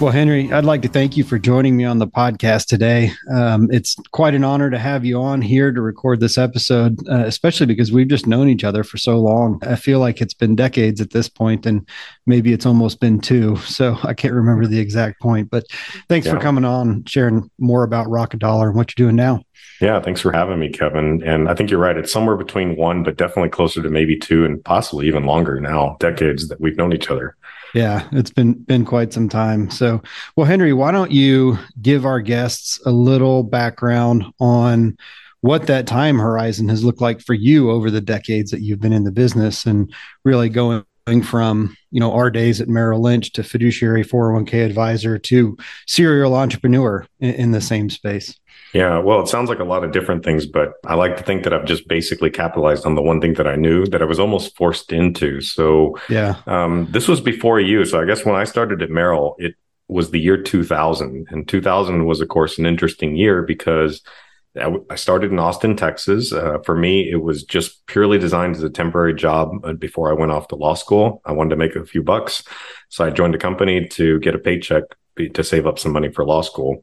Well, Henry, I'd like to thank you for joining me on the podcast today. Um, it's quite an honor to have you on here to record this episode, uh, especially because we've just known each other for so long. I feel like it's been decades at this point, and maybe it's almost been two. So I can't remember the exact point, but thanks yeah. for coming on, sharing more about Rocket Dollar and what you're doing now. Yeah, thanks for having me, Kevin. And I think you're right. It's somewhere between one, but definitely closer to maybe two and possibly even longer now, decades that we've known each other. Yeah, it's been been quite some time. So, well, Henry, why don't you give our guests a little background on what that time horizon has looked like for you over the decades that you've been in the business and really going from you know our days at Merrill Lynch to fiduciary 401k advisor to serial entrepreneur in, in the same space. Yeah, well, it sounds like a lot of different things, but I like to think that I've just basically capitalized on the one thing that I knew that I was almost forced into. So, yeah, um, this was before you. So, I guess when I started at Merrill, it was the year 2000, and 2000 was, of course, an interesting year because I started in Austin, Texas. Uh, for me, it was just purely designed as a temporary job uh, before I went off to law school. I wanted to make a few bucks. So I joined a company to get a paycheck to save up some money for law school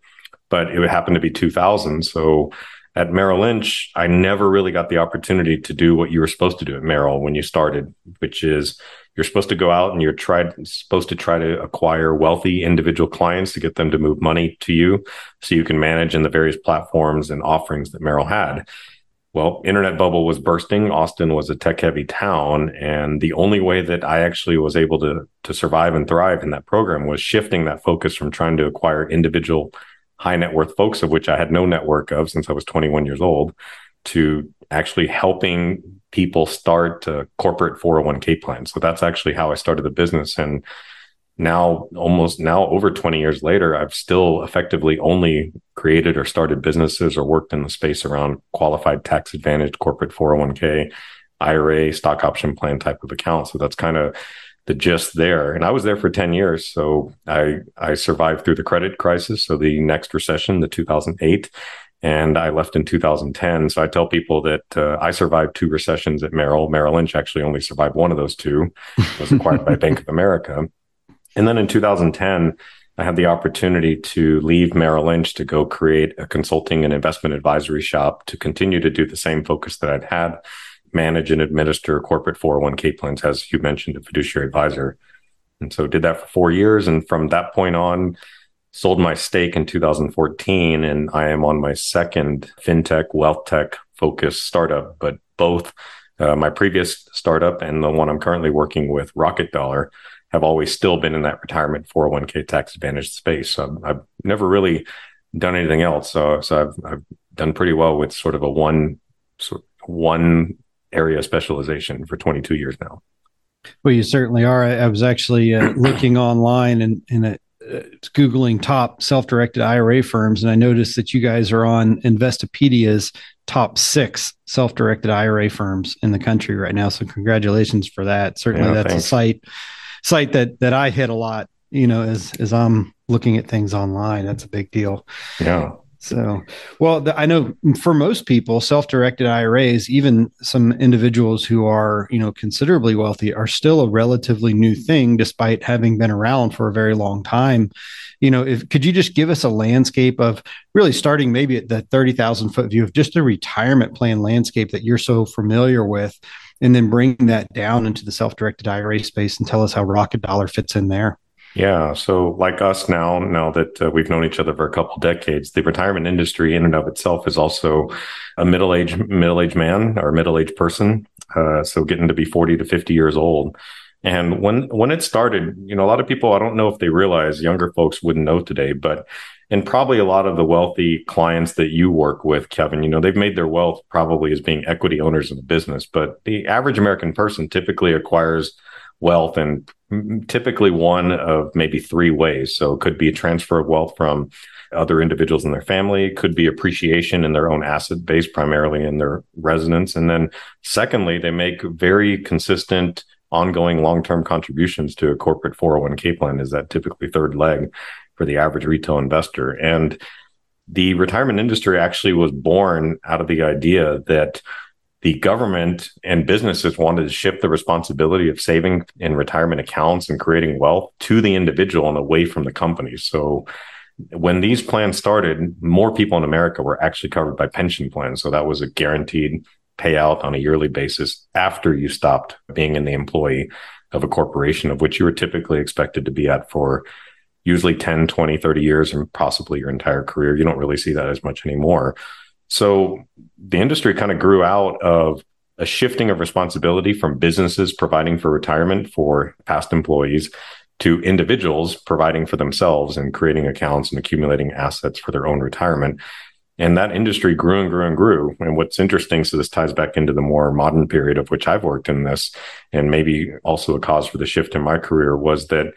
but it happened to be 2000. So at Merrill Lynch, I never really got the opportunity to do what you were supposed to do at Merrill when you started, which is you're supposed to go out and you're tried supposed to try to acquire wealthy individual clients to get them to move money to you so you can manage in the various platforms and offerings that Merrill had. Well, internet bubble was bursting. Austin was a tech heavy town. And the only way that I actually was able to, to survive and thrive in that program was shifting that focus from trying to acquire individual high net worth folks, of which I had no network of since I was 21 years old, to actually helping people start a corporate 401k plans. So that's actually how I started the business. And now, almost now over 20 years later, I've still effectively only created or started businesses or worked in the space around qualified tax advantage corporate 401k, IRA, stock option plan type of account. So that's kind of the gist there. And I was there for 10 years. So I, I survived through the credit crisis. So the next recession, the 2008, and I left in 2010. So I tell people that uh, I survived two recessions at Merrill. Merrill Lynch actually only survived one of those two. It was acquired by Bank of America. And then in 2010, I had the opportunity to leave Merrill Lynch to go create a consulting and investment advisory shop to continue to do the same focus that I'd had manage and administer corporate 401k plans, as you mentioned, a fiduciary advisor. And so did that for four years. And from that point on, sold my stake in 2014. And I am on my second fintech, wealth tech focused startup. But both uh, my previous startup and the one I'm currently working with, Rocket Dollar, have always still been in that retirement 401k tax advantage space. So I've, never really done anything else. So, so I've, I've done pretty well with sort of a one, sort one area specialization for 22 years now. Well, you certainly are. I, I was actually uh, looking online and, and uh, Googling top self directed IRA firms, and I noticed that you guys are on Investopedia's top six self directed IRA firms in the country right now. So, congratulations for that. Certainly, yeah, that's thanks. a site site that that I hit a lot. You know, as as I'm looking at things online, that's a big deal. Yeah. So, well, the, I know for most people, self-directed IRAs, even some individuals who are, you know, considerably wealthy, are still a relatively new thing, despite having been around for a very long time. You know, if could you just give us a landscape of really starting maybe at the thirty thousand foot view of just the retirement plan landscape that you're so familiar with, and then bring that down into the self-directed IRA space and tell us how Rocket Dollar fits in there. Yeah. So, like us now, now that uh, we've known each other for a couple decades, the retirement industry in and of itself is also a middle aged middle aged man or middle aged person. Uh, so, getting to be forty to fifty years old. And when when it started, you know, a lot of people I don't know if they realize younger folks wouldn't know today, but and probably a lot of the wealthy clients that you work with, Kevin, you know, they've made their wealth probably as being equity owners of the business, but the average American person typically acquires wealth and typically one of maybe three ways. So it could be a transfer of wealth from other individuals in their family, it could be appreciation in their own asset base, primarily in their residence. And then secondly, they make very consistent ongoing long-term contributions to a corporate 401k plan is that typically third leg for the average retail investor. And the retirement industry actually was born out of the idea that the government and businesses wanted to shift the responsibility of saving in retirement accounts and creating wealth to the individual and away from the company. So when these plans started, more people in America were actually covered by pension plans. So that was a guaranteed payout on a yearly basis after you stopped being in the employee of a corporation of which you were typically expected to be at for usually 10, 20, 30 years and possibly your entire career. You don't really see that as much anymore. So the industry kind of grew out of a shifting of responsibility from businesses providing for retirement for past employees to individuals providing for themselves and creating accounts and accumulating assets for their own retirement. And that industry grew and grew and grew. And what's interesting, so this ties back into the more modern period of which I've worked in this, and maybe also a cause for the shift in my career was that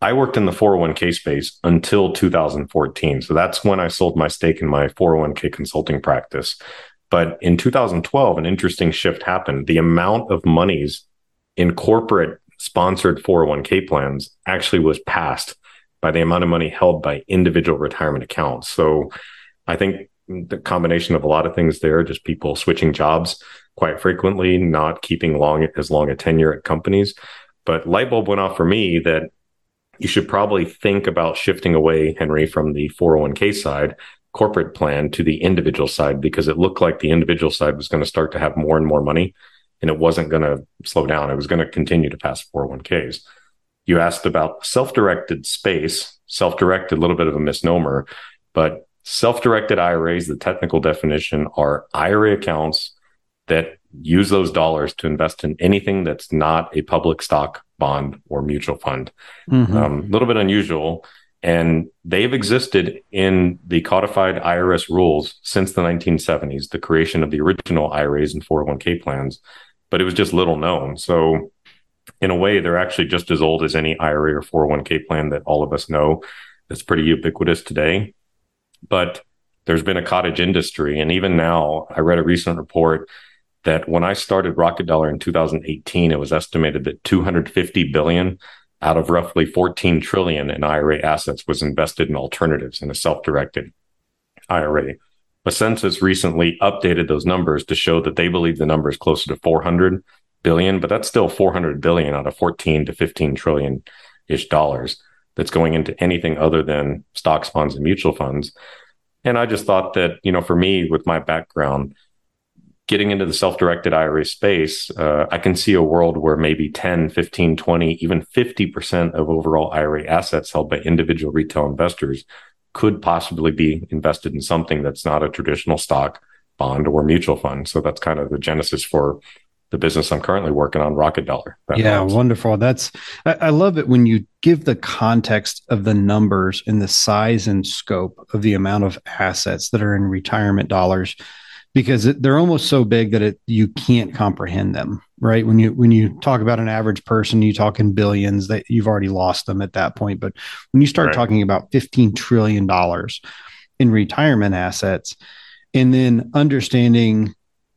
I worked in the 401k space until 2014. So that's when I sold my stake in my 401k consulting practice. But in 2012, an interesting shift happened. The amount of monies in corporate sponsored 401k plans actually was passed by the amount of money held by individual retirement accounts. So I think the combination of a lot of things there, just people switching jobs quite frequently, not keeping long as long a tenure at companies. But light bulb went off for me that you should probably think about shifting away, Henry, from the 401k side, corporate plan to the individual side, because it looked like the individual side was going to start to have more and more money and it wasn't going to slow down. It was going to continue to pass 401ks. You asked about self directed space, self directed, a little bit of a misnomer, but self directed IRAs, the technical definition are IRA accounts that use those dollars to invest in anything that's not a public stock bond or mutual fund. A mm-hmm. um, little bit unusual. And they've existed in the codified IRS rules since the 1970s, the creation of the original IRAs and 401k plans, but it was just little known. So, in a way, they're actually just as old as any IRA or 401k plan that all of us know that's pretty ubiquitous today. But there's been a cottage industry. And even now, I read a recent report that when I started Rocket Dollar in 2018, it was estimated that 250 billion out of roughly 14 trillion in IRA assets was invested in alternatives in a self-directed IRA. A census recently updated those numbers to show that they believe the number is closer to 400 billion, but that's still 400 billion out of 14 to 15 trillion ish dollars that's going into anything other than stocks, bonds, and mutual funds. And I just thought that, you know, for me, with my background, getting into the self-directed IRA space, uh, I can see a world where maybe 10, 15, 20, even 50% of overall IRA assets held by individual retail investors could possibly be invested in something that's not a traditional stock, bond, or mutual fund. So that's kind of the genesis for the business I'm currently working on, Rocket Dollar. yeah, helps. wonderful. That's I, I, love it when you give the context of the numbers and the size and scope of the amount of assets that are in retirement dollars because it, they're almost so big that it you can't comprehend them right when you when you talk about an average person you talk in billions that you've already lost them at that point but when you start right. talking about 15 trillion dollars in retirement assets and then understanding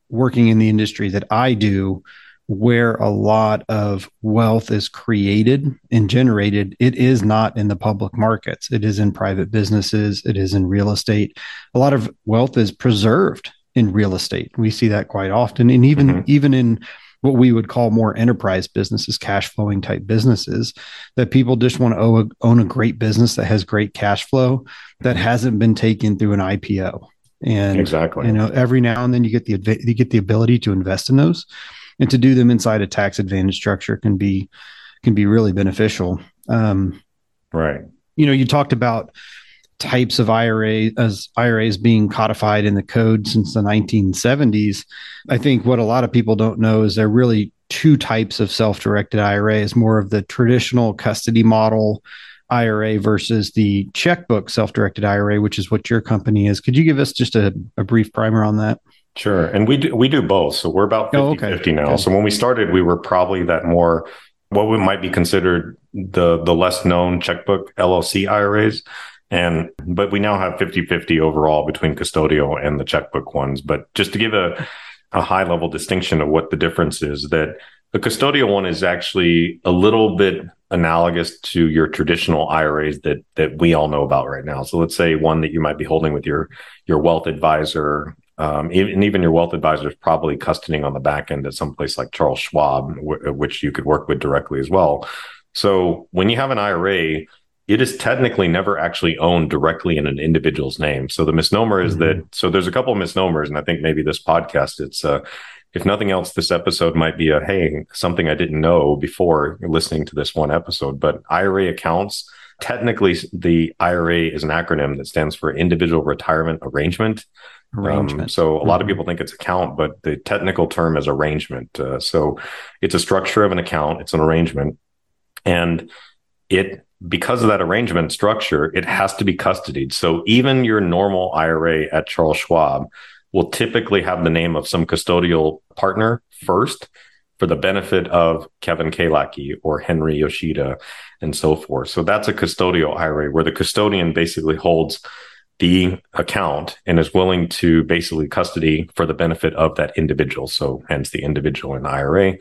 working in the industry that I do where a lot of wealth is created and generated, it is not in the public markets. It is in private businesses. It is in real estate. A lot of wealth is preserved in real estate. We see that quite often, and even mm-hmm. even in what we would call more enterprise businesses, cash flowing type businesses, that people just want to own a, great business that has great cash flow that hasn't been taken through an IPO. And exactly, you know, every now and then you get the you get the ability to invest in those, and to do them inside a tax advantage structure can be can be really beneficial. Um, right. You know, you talked about types of IRA as IRAs being codified in the code since the 1970s. I think what a lot of people don't know is there are really two types of self-directed IRAs, more of the traditional custody model IRA versus the checkbook self-directed IRA, which is what your company is. Could you give us just a, a brief primer on that? Sure. And we do we do both. So we're about 50 oh, okay. 50 now. Okay. So when we started, we were probably that more what we might be considered the the less known checkbook LLC IRAs. And, but we now have 50 50 overall between custodial and the checkbook ones. But just to give a, a high level distinction of what the difference is, that the custodial one is actually a little bit analogous to your traditional IRAs that that we all know about right now. So let's say one that you might be holding with your your wealth advisor Um, and even your wealth advisor is probably custodying on the back end at some place like Charles Schwab, w- which you could work with directly as well. So when you have an IRA, it is technically never actually owned directly in an individual's name. So the misnomer is mm-hmm. that so there's a couple of misnomers, and I think maybe this podcast it's uh, if nothing else, this episode might be a hey something I didn't know before listening to this one episode. But IRA accounts technically the IRA is an acronym that stands for Individual Retirement Arrangement. Arrangement. Um, so a mm-hmm. lot of mm-hmm. people think it's account, but the technical term is arrangement. Uh, so it's a structure of an account. It's an arrangement, and it because of that arrangement structure, it has to be custodied. So even your normal IRA at Charles Schwab will typically have the name of some custodial partner first for the benefit of Kevin Kalaki or Henry Yoshida and so forth. So that's a custodial IRA where the custodian basically holds the account and is willing to basically custody for the benefit of that individual. So hence the individual in the IRA.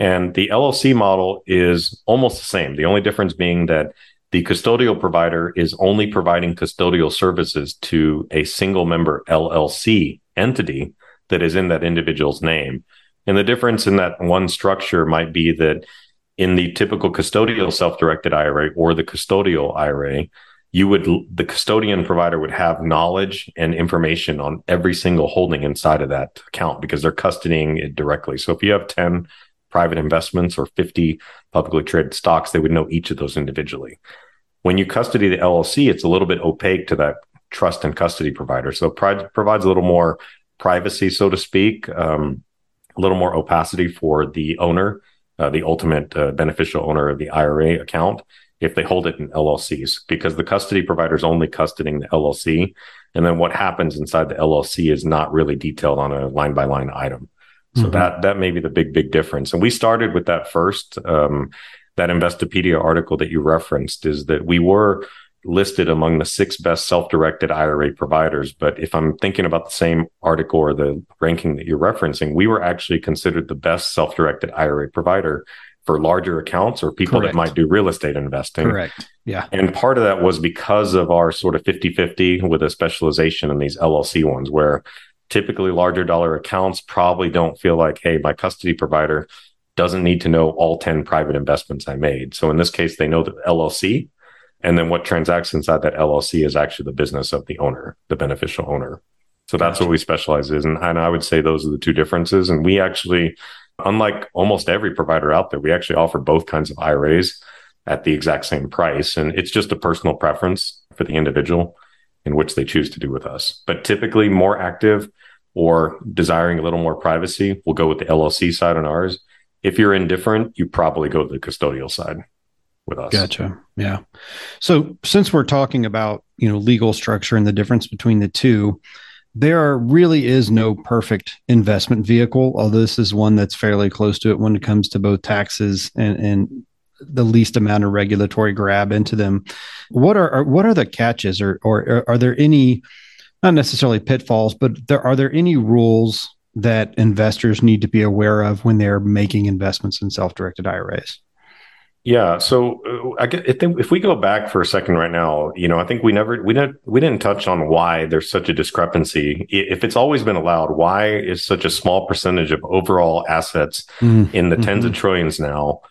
And the LLC model is almost the same. The only difference being that the custodial provider is only providing custodial services to a single member LLC entity that is in that individual's name. And the difference in that one structure might be that in the typical custodial self directed IRA or the custodial IRA, you would the custodian provider would have knowledge and information on every single holding inside of that account because they're custodying it directly. So if you have 10 private investments or 50 publicly traded stocks, they would know each of those individually. When you custody the LLC, it's a little bit opaque to that trust and custody provider. So it provides a little more privacy, so to speak, um, a little more opacity for the owner, uh, the ultimate uh, beneficial owner of the IRA account, if they hold it in LLCs, because the custody provider is only custodying the LLC. And then what happens inside the LLC is not really detailed on a line by line item. So mm-hmm. that that may be the big big difference. And we started with that first. Um, that Investopedia article that you referenced is that we were listed among the six best self-directed IRA providers. But if I'm thinking about the same article or the ranking that you're referencing, we were actually considered the best self-directed IRA provider for larger accounts or people Correct. that might do real estate investing. Correct. Yeah. And part of that was because of our sort of 50 50 with a specialization in these LLC ones, where typically larger dollar accounts probably don't feel like, hey, my custody provider doesn't need to know all 10 private investments I made. So in this case, they know the LLC. And then what transacts inside that LLC is actually the business of the owner, the beneficial owner. So that's gotcha. what we specialize in. And, and I would say those are the two differences. And we actually, unlike almost every provider out there, we actually offer both kinds of IRAs at the exact same price. And it's just a personal preference for the individual in which they choose to do with us. But typically more active or desiring a little more privacy, we'll go with the LLC side on ours. If you're indifferent, you probably go to the custodial side with us. Gotcha. Yeah. So since we're talking about, you know, legal structure and the difference between the two, there really is no perfect investment vehicle, although this is one that's fairly close to it when it comes to both taxes and, and the least amount of regulatory grab into them. What are, are what are the catches, or or are there any, not necessarily pitfalls, but there are there any rules that investors need to be aware of when they're making investments in self-directed IRAs? Yeah, so uh, I, get, I think if we go back for a second right now, you know, I think we never we didn't we didn't touch on why there's such a discrepancy. If it's always been allowed, why is such a small percentage of overall assets mm-hmm. in the 10s mm-hmm. of trillions now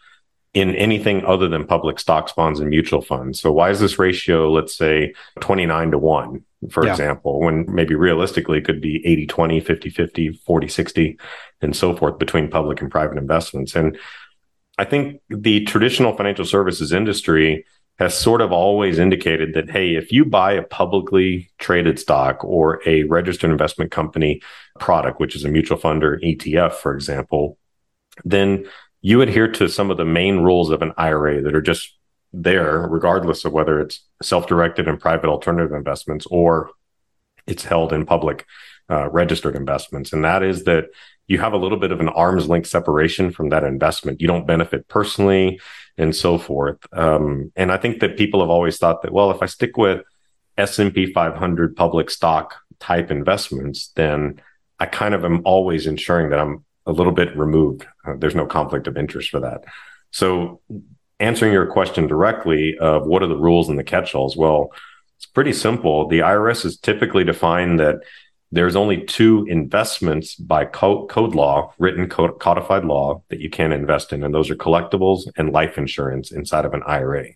in anything other than public stocks, bonds, and mutual funds? So why is this ratio, let's say, 29 to 1, for yeah. example, when maybe realistically it could be 80 20, 50 50, 40 60, and so forth between public and private investments? And I think the traditional financial services industry has sort of always indicated that, hey, if you buy a publicly traded stock or a registered investment company product, which is a mutual fund or ETF, for example, then you adhere to some of the main rules of an IRA that are just there, regardless of whether it's self directed and private alternative investments or it's held in public uh, registered investments. And that is that you have a little bit of an arm's length separation from that investment. You don't benefit personally and so forth. Um, and I think that people have always thought that, well, if I stick with S&P 500 public stock type investments, then I kind of am always ensuring that I'm a little bit removed. Uh, there's no conflict of interest for that. So answering your question directly of what are the rules and the catch-alls? Well, it's pretty simple. The IRS is typically defined that there's only two investments by code, code law, written code, codified law that you can invest in, and those are collectibles and life insurance inside of an IRA.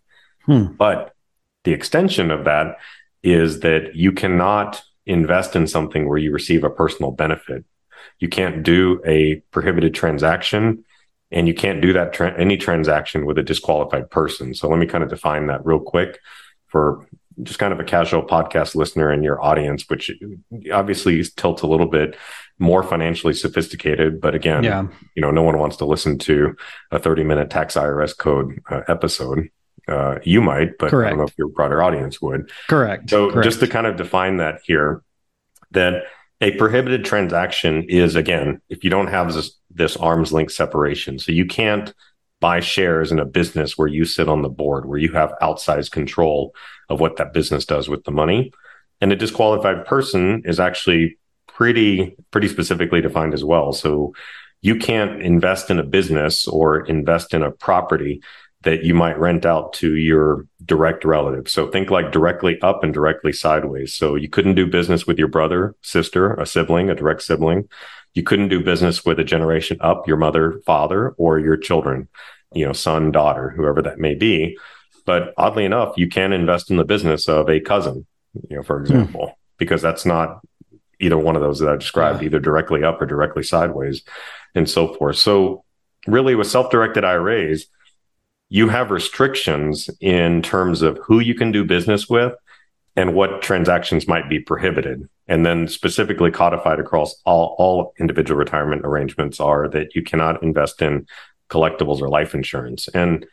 Hmm. But the extension of that is that you cannot invest in something where you receive a personal benefit. You can't do a prohibited transaction and you can't do that tra- any transaction with a disqualified person. So let me kind of define that real quick for just kind of a casual podcast listener in your audience, which obviously tilts a little bit more financially sophisticated. But again, yeah. you know, no one wants to listen to a 30 minute tax IRS code uh, episode. Uh, you might, but Correct. I don't know if your broader audience would. Correct. So Correct. just to kind of define that here, that a prohibited transaction is again, if you don't have this, this arm's length separation, so you can't buy shares in a business where you sit on the board, where you have outsized control of what that business does with the money. And a disqualified person is actually pretty, pretty specifically defined as well. So you can't invest in a business or invest in a property that you might rent out to your direct relative. So think like directly up and directly sideways. So you couldn't do business with your brother, sister, a sibling, a direct sibling. You couldn't do business with a generation up, your mother, father, or your children you know, son, daughter, whoever that may be. But oddly enough, you can invest in the business of a cousin, you know, for hmm. example, mm. because that's not either one of those that I described, yeah. either directly up or directly sideways, and so forth. So, really, with self directed IRAs, you have restrictions in terms of who you can do business with and what transactions might be prohibited. And then specifically codified across all, all individual retirement arrangements are that you cannot invest in collectibles or life insurance. And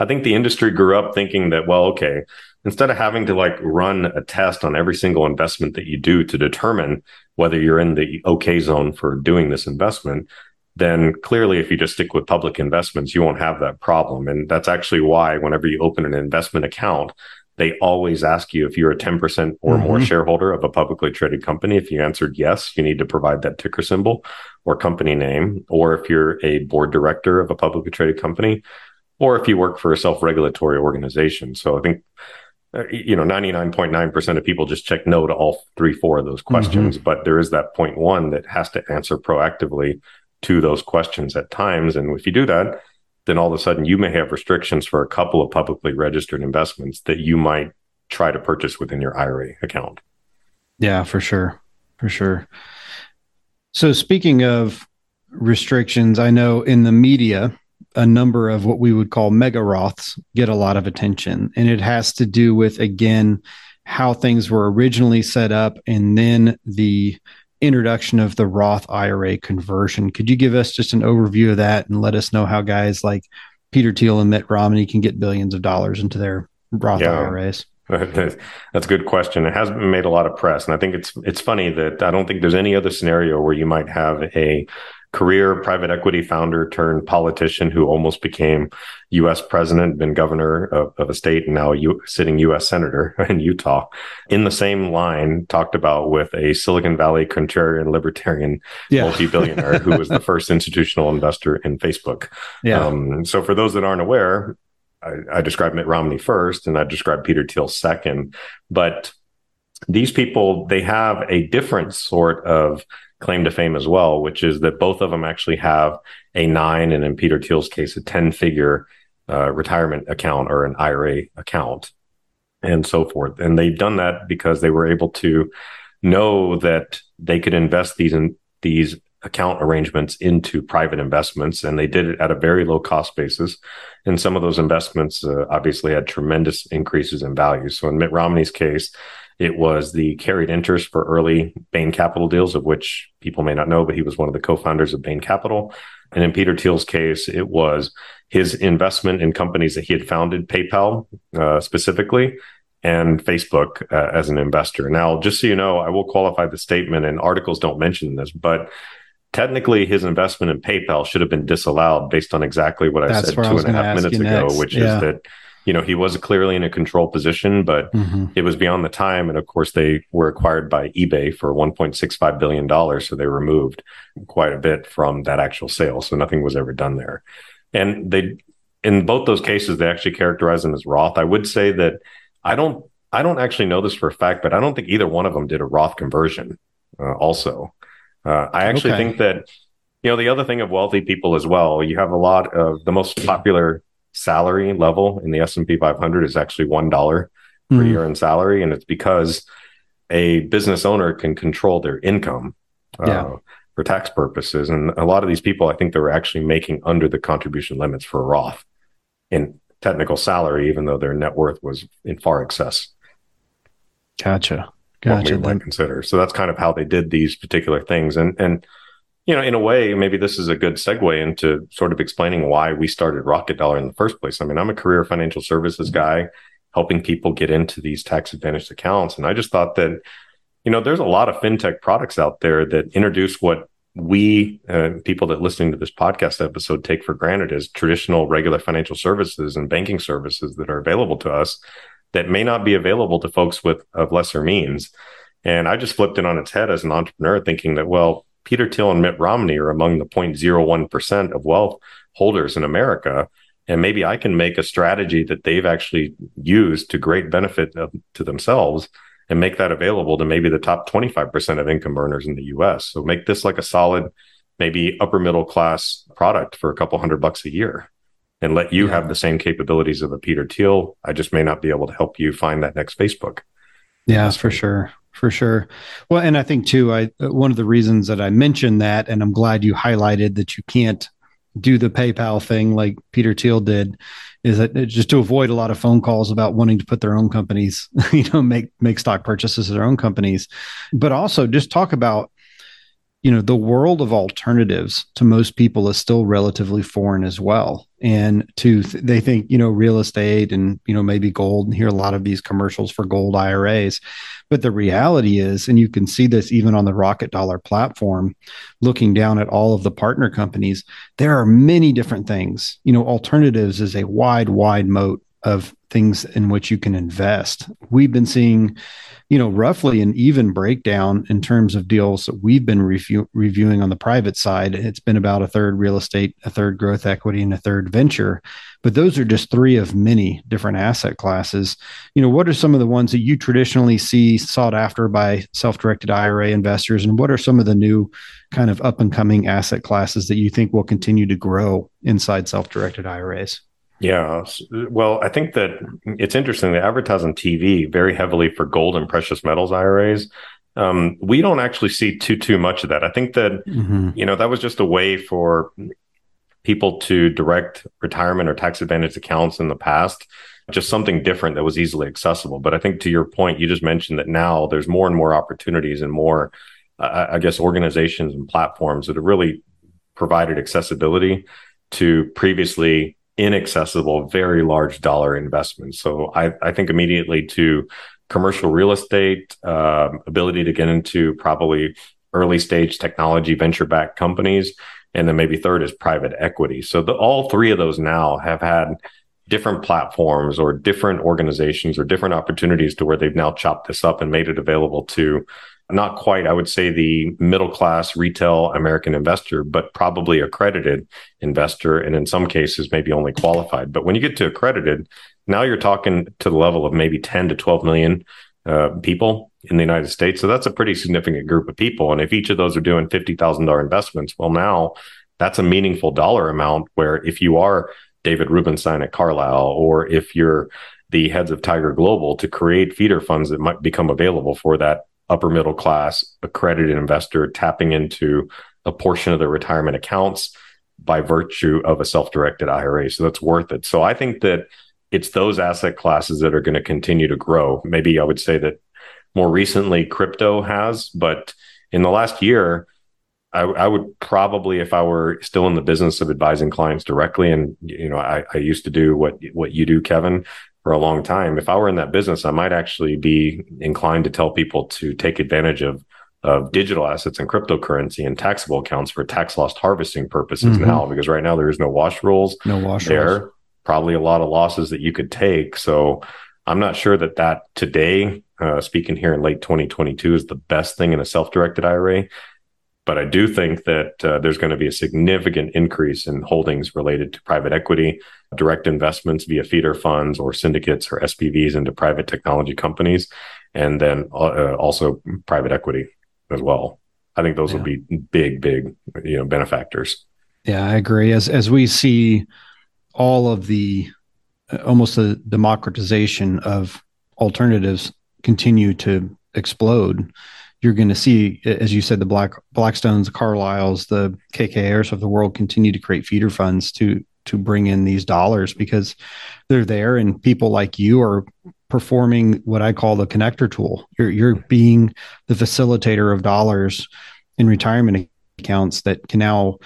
I think the industry grew up thinking that, well, okay, instead of having to like run a test on every single investment that you do to determine whether you're in the okay zone for doing this investment, then clearly if you just stick with public investments, you won't have that problem. And that's actually why whenever you open an investment account, they always ask you if you're a 10% or mm-hmm. more shareholder of a publicly traded company. If you answered yes, you need to provide that ticker symbol or company name. Or if you're a board director of a publicly traded company, or if you work for a self regulatory organization. So I think, uh, you know, 99.9% of people just check no to all three, four of those questions. Mm-hmm. But there is that point one that has to answer proactively to those questions at times. And if you do that, then all of a sudden you may have restrictions for a couple of publicly registered investments that you might try to purchase within your IRA account. Yeah, for sure. For sure. So, speaking of restrictions, I know in the media, a number of what we would call mega Roths get a lot of attention. And it has to do with, again, how things were originally set up and then the introduction of the Roth IRA conversion. Could you give us just an overview of that and let us know how guys like Peter Thiel and Mitt Romney can get billions of dollars into their Roth yeah. IRAs? That's a good question. It has made a lot of press, and I think it's it's funny that I don't think there's any other scenario where you might have a career private equity founder turned politician who almost became U.S. president, been governor of, of a state, and now a U, sitting U.S. senator in Utah. In the same line, talked about with a Silicon Valley contrarian libertarian yeah. multi-billionaire who was the first institutional investor in Facebook. Yeah. Um, so for those that aren't aware, I, I described Mitt Romney first, and I described Peter Thiel second, but these people they have a different sort of claim to fame as well, which is that both of them actually have a nine and in Peter Thiel's case, a 10 figure uh, retirement account or an IRA account and so forth. And they've done that because they were able to know that they could invest these in these account arrangements into private investments and they did it at a very low cost basis and some of those investments uh, obviously had tremendous increases in value so in mitt romney's case it was the carried interest for early Bain Capital deals, of which people may not know, but he was one of the co-founders of Bain Capital. And in Peter Thiel's case, it was his investment in companies that he had founded, PayPal uh, specifically, and Facebook uh, as an investor. Now, just so you know, I will qualify the statement, and articles don't mention this, but technically his investment in PayPal should have been disallowed based on exactly what I That's said two and a half minutes ago, next. which yeah. is that you know, he was clearly in a control position, but mm-hmm. it was beyond the time. And of course, they were acquired by eBay for $1.65 billion. So they removed quite a bit from that actual sale. So nothing was ever done there. And they, in both those cases, they actually characterize them as Roth. I would say that I don't, I don't actually know this for a fact, but I don't think either one of them did a Roth conversion. uh, also. Uh, I actually okay. think that you know the other thing of wealthy people as well. You have a lot of the most popular salary level in the S and P 500 is actually one dollar per mm. year in salary, and it's because a business owner can control their income. Uh, yeah for tax purposes. And a lot of these people, I think they were actually making under the contribution limits for Roth in technical salary, even though their net worth was in far excess. Gotcha. Gotcha. What we might consider. So that's kind of how they did these particular things. And and you know, in a way, maybe this is a good segue into sort of explaining why we started Rocket Dollar in the first place. I mean, I'm a career financial services guy helping people get into these tax advantaged accounts. And I just thought that you know, there's a lot of fintech products out there that introduce what we uh, people that listening to this podcast episode take for granted as traditional regular financial services and banking services that are available to us that may not be available to folks with of lesser means. And I just flipped it on its head as an entrepreneur, thinking that well, Peter Thiel and Mitt Romney are among the 0.01% of wealth holders in America. And maybe I can make a strategy that they've actually used to great benefit of, to themselves and make that available to maybe the top 25% of income earners in the US. So make this like a solid, maybe upper middle class product for a couple hundred bucks a year and let you yeah. have the same capabilities of a Peter Thiel. I just may not be able to help you find that next Facebook. Yeah, for sure. For sure. Well, and I think too, I uh, one of the reasons that I mentioned that, and I'm glad you highlighted that you can't do the PayPal thing like Peter Thiel did, is that uh, just to avoid a lot of phone calls about wanting to put their own companies, you know, make make stock purchases of their own companies, but also just talk about you know the world of alternatives to most people is still relatively foreign as well and to they think you know real estate and you know maybe gold and hear a lot of these commercials for gold iras but the reality is and you can see this even on the rocket dollar platform looking down at all of the partner companies there are many different things. You know alternatives is a wide wide moat of things in which you can invest. We've been seeing you know, roughly an even breakdown in terms of deals that we've been review, reviewing on the private side. It's been about a third real estate, a third growth equity, and a third venture. But those are just three of many different asset classes. You know, what are some of the ones that you traditionally see sought after by self directed IRA investors? And what are some of the new kind of up and coming asset classes that you think will continue to grow inside self directed IRAs? Yeah. Well, I think that it's interesting. They advertise on TV very heavily for gold and precious metals IRAs. Um, we don't actually see too too much of that. I think that mm-hmm. you know that was just a way for people to direct retirement or tax advantage accounts in the past, just something different that was easily accessible. But I think to your point, you just mentioned that now there's more and more opportunities and more, uh, I guess, organizations and platforms that have really provided accessibility to previously inaccessible, very large dollar investments. So I, I think immediately to commercial real estate, um, ability to get into probably early stage technology venture backed companies. And then maybe third is private equity. So the, all three of those now have had different platforms or different organizations or different opportunities to where they've now chopped this up and made it available to not quite, I would say, the middle class retail American investor, but probably accredited investor. And in some cases, maybe only qualified. But when you get to accredited, now you're talking to the level of maybe 10 to 12 million uh, people in the United States. So that's a pretty significant group of people. And if each of those are doing $50,000 investments, well, now that's a meaningful dollar amount where if you are David Rubenstein at Carlyle, or if you're the heads of Tiger Global to create feeder funds that might become available for that upper middle class accredited investor tapping into a portion of their retirement accounts by virtue of a self-directed IRA. So that's worth it. So I think that it's those asset classes that are going to continue to grow. Maybe I would say that more recently crypto has, but in the last year, I, I, would probably, if I were still in the business of advising clients directly, and you know, I, I used to do what what you do, Kevin, for a long time. If I were in that business, I might actually be inclined to tell people to take advantage of of digital assets and cryptocurrency and taxable accounts for tax loss harvesting purposes mm-hmm. now, because right now there is no wash rules. No wash there. Rules. Probably a lot of losses that you could take. So I'm not sure that that today, uh, speaking here in late 2022, is the best thing in a self-directed IRA. But I do think that uh, there's going to be a significant increase in holdings related to private equity, direct investments via feeder funds or syndicates or SPVs into private technology companies, and then uh, also private equity. as well. I think those yeah. will be big, big, you know, benefactors. Yeah, I agree. As as we see all of the uh, almost the democratization of alternatives continue to explode, you're going to see, as you said, the Black Blackstones, the Carlyles, the KKRs of the world continue to create feeder funds to to bring in these dollars because they're there, and people like you are performing what I call the connector tool. You're you're being the facilitator of dollars in retirement accounts that can now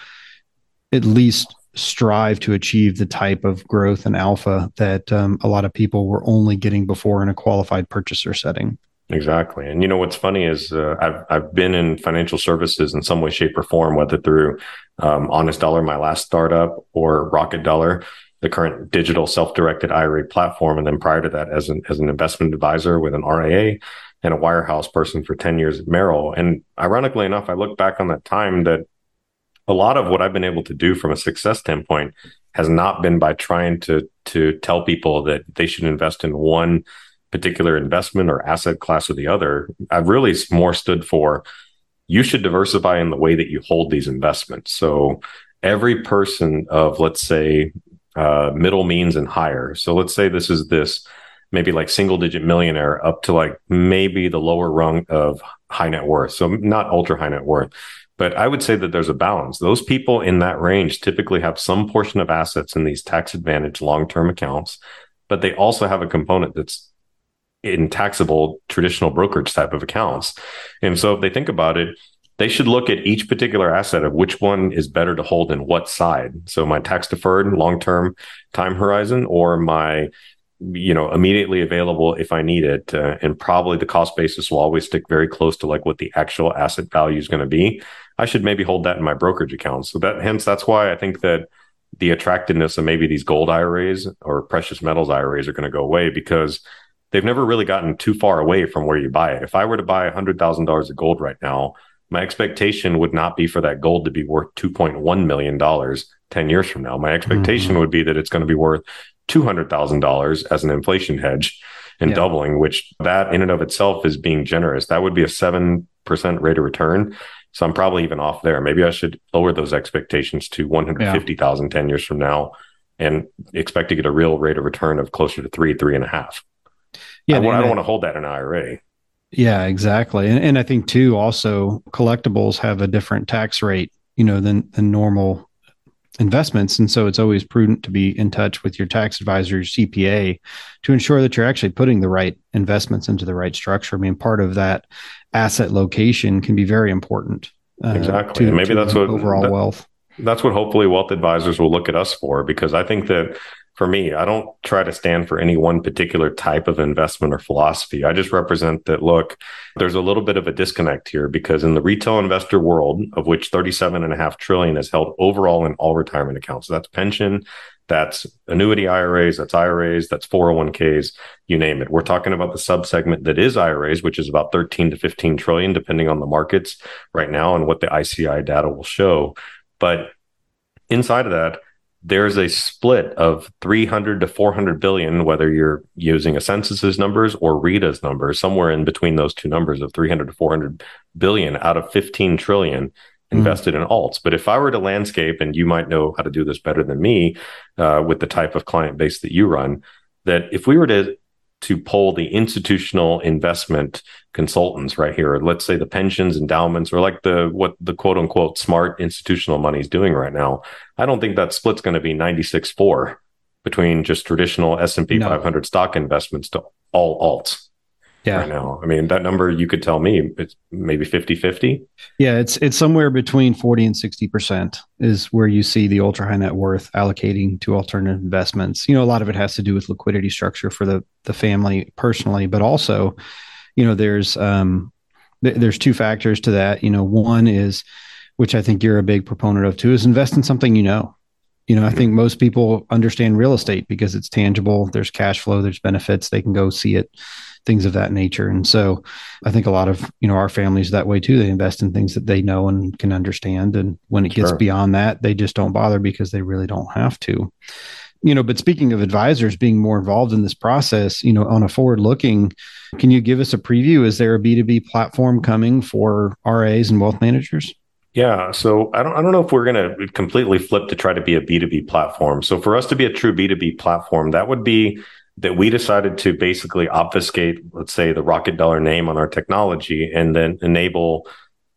at least strive to achieve the type of growth and alpha that um, a lot of people were only getting before in a qualified purchaser setting. Exactly. And you know what's funny is uh, I've I've been in financial services in some way, shape, or form, whether through um, Honest Dollar, my last startup, or Rocket Dollar, the current digital self-directed IRA platform, and then prior to that, as an as an investment advisor with an RIA and a wirehouse person for ten years at Merrill. And ironically enough, I look back on that time that a lot of what I've been able to do from a success standpoint has not been by trying to to tell people that they should invest in one particular investment or asset class or the other. I've really more stood for you should diversify in the way that you hold these investments. So every person of, let's say, uh, middle means and higher. So let's say this is this maybe like single digit millionaire up to like maybe the lower rung of high net worth. So not ultra high net worth. But I would say that there's a balance. Those people in that range typically have some portion of assets in these tax advantage long term accounts, but they also have a component that's in taxable traditional brokerage type of accounts. And so if they think about it, they should look at each particular asset of which one is better to hold in what side. So my tax deferred long term time horizon or my you know immediately available if i need it uh, and probably the cost basis will always stick very close to like what the actual asset value is going to be i should maybe hold that in my brokerage account so that hence that's why i think that the attractiveness of maybe these gold iras or precious metals iras are going to go away because they've never really gotten too far away from where you buy it. If I were to buy $100,000 of gold right now, my expectation would not be for that gold to be worth $2.1 million 10 years from now. My expectation mm-hmm. would be that it's going to be worth $200,000 as an inflation hedge and yeah. doubling, which that in and of itself is being generous. That would be a 7% rate of return. So I'm probably even off there. Maybe I should lower those expectations to 150,000 yeah. 10 years from now and expect to get a real rate of return of closer to three, three and a half. Yeah, I, I don't want to hold that in IRA. Yeah, exactly. And, and I think too, also collectibles have a different tax rate, you know, than than normal investments. And so it's always prudent to be in touch with your tax advisor, your CPA, to ensure that you're actually putting the right investments into the right structure. I mean, part of that asset location can be very important. Uh, exactly. To, maybe that's what overall that, wealth. That's what hopefully wealth advisors will look at us for, because I think that for me, I don't try to stand for any one particular type of investment or philosophy. I just represent that look, there's a little bit of a disconnect here because in the retail investor world, of which 37 and a half trillion is held overall in all retirement accounts. So that's pension, that's annuity IRAs, that's IRAs, that's 401ks, you name it. We're talking about the subsegment that is IRAs, which is about 13 to 15 trillion, depending on the markets right now and what the ICI data will show. But inside of that, there's a split of 300 to 400 billion, whether you're using a census's numbers or RITA's numbers, somewhere in between those two numbers of 300 to 400 billion out of 15 trillion hmm. invested mm. in alts. But if I were to landscape, and you might know how to do this better than me uh, with the type of client base that you run, that if we were to to pull the institutional investment consultants right here. Let's say the pensions, endowments, or like the what the quote unquote smart institutional money is doing right now. I don't think that split's going to be 96 4 between just traditional S&P no. 500 stock investments to all alts yeah. right now. I mean, that number you could tell me it's maybe 50 50. Yeah, it's it's somewhere between 40 and 60% is where you see the ultra high net worth allocating to alternative investments. You know, a lot of it has to do with liquidity structure for the the family personally, but also, you know, there's um th- there's two factors to that. You know, one is which I think you're a big proponent of too is invest in something you know. You know, I think most people understand real estate because it's tangible, there's cash flow, there's benefits, they can go see it things of that nature. And so I think a lot of, you know, our families that way too. They invest in things that they know and can understand. And when it gets sure. beyond that, they just don't bother because they really don't have to. you know, but speaking of advisors being more involved in this process, you know, on a forward looking, can you give us a preview? Is there a B2B platform coming for RAs and wealth managers? Yeah, so I don't I don't know if we're going to completely flip to try to be a B2B platform. So for us to be a true B2B platform, that would be that we decided to basically obfuscate, let's say, the Rocket Dollar name on our technology and then enable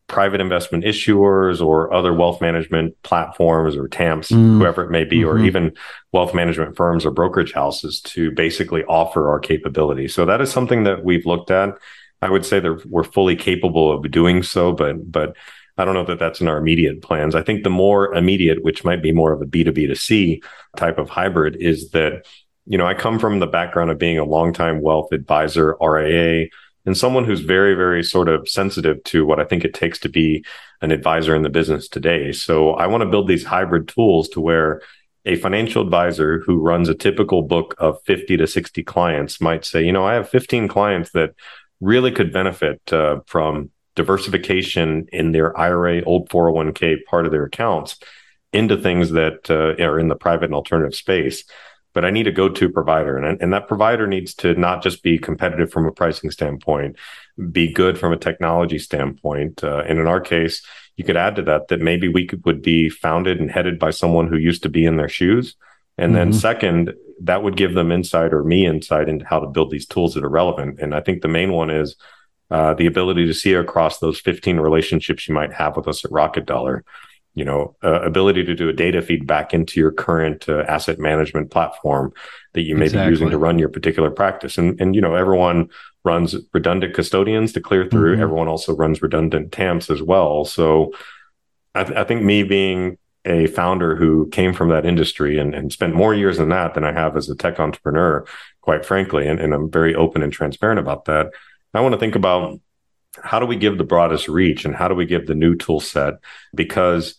private investment issuers or other wealth management platforms or TAMPs, mm. whoever it may be, mm-hmm. or even wealth management firms or brokerage houses to basically offer our capability. So that is something that we've looked at. I would say that we're fully capable of doing so, but but I don't know that that's in our immediate plans. I think the more immediate, which might be more of a B2B to C type of hybrid, is that, you know, I come from the background of being a longtime wealth advisor, RIA, and someone who's very, very sort of sensitive to what I think it takes to be an advisor in the business today. So I want to build these hybrid tools to where a financial advisor who runs a typical book of 50 to 60 clients might say, you know, I have 15 clients that really could benefit uh, from diversification in their IRA, old 401k part of their accounts into things that uh, are in the private and alternative space but I need a go-to provider, and and that provider needs to not just be competitive from a pricing standpoint, be good from a technology standpoint, uh, and in our case, you could add to that that maybe we could, would be founded and headed by someone who used to be in their shoes, and mm-hmm. then second, that would give them insight or me insight into how to build these tools that are relevant, and I think the main one is. Uh, the ability to see across those 15 relationships you might have with us at Rocket Dollar you know, uh, ability to do a data feed back into your current uh, asset management platform that you may exactly. be using to run your particular practice. And, and, you know, everyone runs redundant custodians to clear through. Mm-hmm. Everyone also runs redundant TAMPs as well. So I, th- I, think me being a founder who came from that industry and, and spent more years in that than I have as a tech entrepreneur, quite frankly, and, and I'm very open and transparent about that. I want to think about how do we give the broadest reach and how do we give the new tool set? Because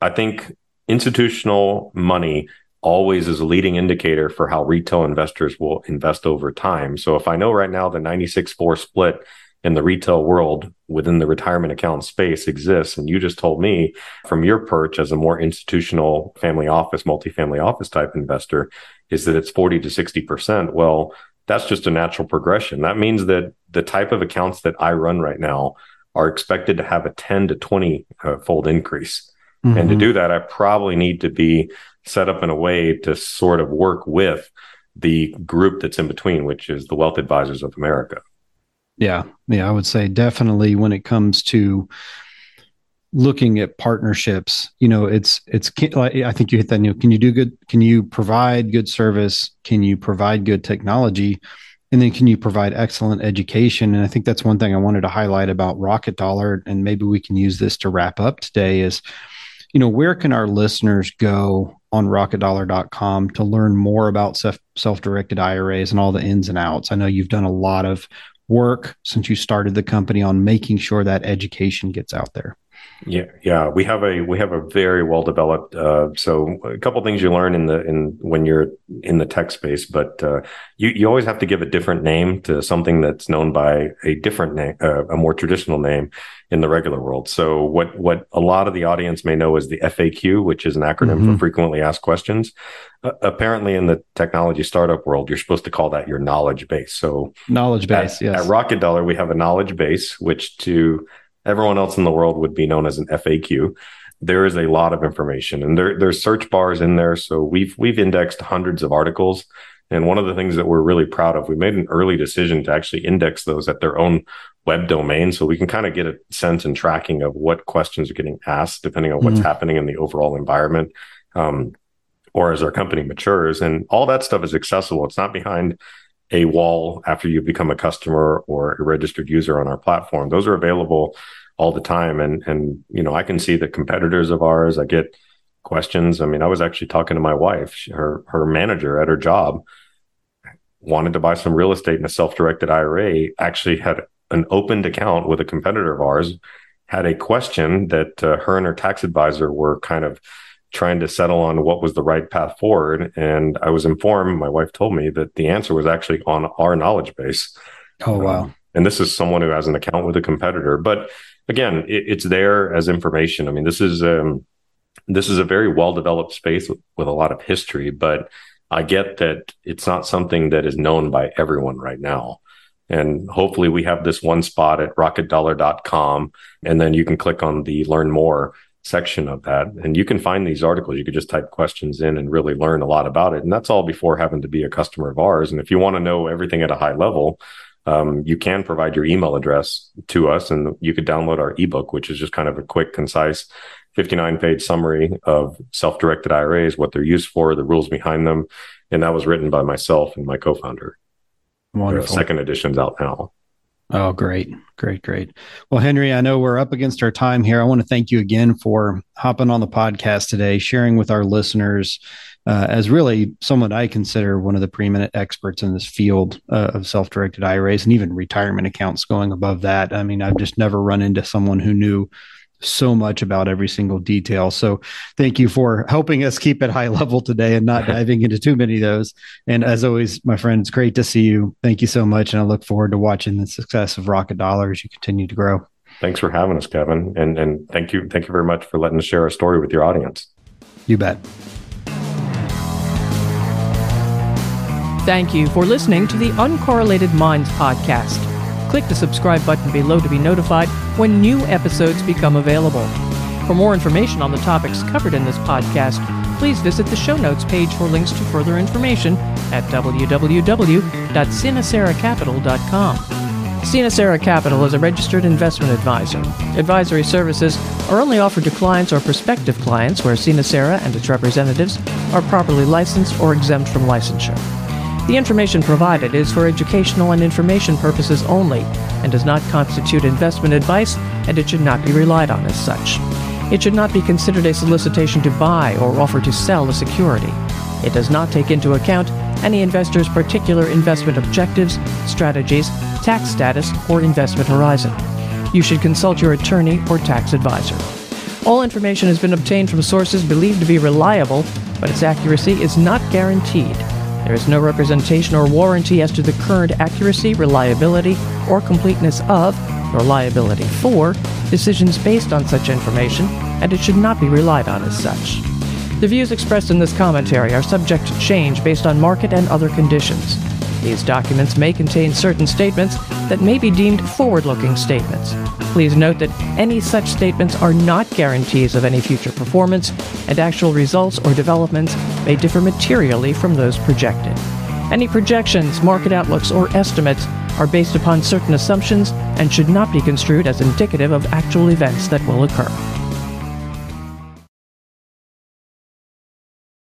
I think institutional money always is a leading indicator for how retail investors will invest over time. So if I know right now the 96 4 split in the retail world within the retirement account space exists, and you just told me from your perch as a more institutional family office, multifamily office type investor, is that it's 40 to 60%. Well, that's just a natural progression. That means that the type of accounts that I run right now are expected to have a 10 to 20 uh, fold increase. Mm-hmm. And to mm-hmm. do that, I probably need to be set up in a way to sort of work with the group that's in between, which is the Wealth Advisors of America. Yeah. Yeah. I would say definitely when it comes to looking at partnerships, you know, it's, it's, I think you hit that new. Can you do good? Can you provide good service? Can you provide good technology? And then can you provide excellent education? And I think that's one thing I wanted to highlight about Rocket Dollar. And maybe we can use this to wrap up today is, you know, where can our listeners go on rocketdollar.com to learn more about self directed IRAs and all the ins and outs? I know you've done a lot of work since you started the company on making sure that education gets out there. Yeah, yeah, we have a we have a very well developed. Uh, so a couple things you learn in the in when you're in the tech space, but uh, you you always have to give a different name to something that's known by a different name, uh, a more traditional name in the regular world. So what what a lot of the audience may know is the FAQ, which is an acronym mm-hmm. for frequently asked questions. Uh, apparently, in the technology startup world, you're supposed to call that your knowledge base. So knowledge base. At, yes. At Rocket Dollar, we have a knowledge base, which to everyone else in the world would be known as an FAQ. There is a lot of information, and there there's search bars in there. So we've we've indexed hundreds of articles. And one of the things that we're really proud of, we made an early decision to actually index those at their own web domain so we can kind of get a sense and tracking of what questions are getting asked depending on what's mm happening in the overall environment um, or as our company matures and all that stuff is accessible it's not behind a wall after you become a customer or a registered user on our platform. Those are available all the time. And and you know i can see the competitors of ours. I get questions. I mean i was actually talking to my wife. Her her manager at her job wanted to buy some real estate in a self-directed ira actually had an opened account with a competitor of ours, had a question that uh, her and her tax advisor were kind of trying to settle on what was the right path forward. And I was informed, my wife told me that the answer was actually on our knowledge base. Oh, wow. Um, and this is someone who has an account with a competitor. But again, it, it's there as information. I mean, this is um, this is a very well developed space with, with, a lot of history, but I get that it's not something that is known by everyone right now. And hopefully we have this one spot at rocketdollar.com and then you can click on the learn more section of that. And you can find these articles. You could just type questions in and really learn a lot about it. And that's all before having to be a customer of ours. And if you want to know everything at a high level um, you can provide your email address to us and you could download our ebook which is just kind of a quick concise 59 page summary of self-directed iras what they're used for the rules behind them. And that was written by myself and my co-founder. Wonderful. The second edition's out now Oh, great. Great, great. Well, Henry, I know we're up against our time here. I want to thank you again for hopping on the podcast today, sharing with our listeners uh, as really someone I consider one of the preeminent experts in this field uh, of self directed IRAs and even retirement accounts going above that. I mean, I've just never run into someone who knew so much about every single detail. So thank you for helping us keep it high level today and not diving into too many of those. And as always, my friend, it's great to see you. Thank you so much. And I look forward to watching the success of Rocket Dollar as you continue to grow. Thanks for having us, Kevin. And and thank you. Thank you very much for letting us share our story with your audience. You bet. Thank you for listening to the Uncorrelated Minds podcast click the subscribe button below to be notified when new episodes become available. For more information on the topics covered in this podcast, please visit the show notes page for links to further information at www.sinaceracapital.com. Sinacera Capital is a registered investment advisor. Advisory services are only offered to clients or prospective clients where Sinacera and its representatives are properly licensed or exempt from licensure. The information provided is for educational and information purposes only and does not constitute investment advice, and it should not be relied on as such. It should not be considered a solicitation to buy or offer to sell a security. It does not take into account any investor's particular investment objectives, strategies, tax status, or investment horizon. You should consult your attorney or tax advisor. All information has been obtained from sources believed to be reliable, but its accuracy is not guaranteed. There is no representation or warranty as to the current accuracy, reliability, or completeness of, or liability for, decisions based on such information, and it should not be relied on as such. The views expressed in this commentary are subject to change based on market and other conditions. These documents may contain certain statements that may be deemed forward looking statements. Please note that any such statements are not guarantees of any future performance, and actual results or developments may differ materially from those projected. Any projections, market outlooks, or estimates are based upon certain assumptions and should not be construed as indicative of actual events that will occur.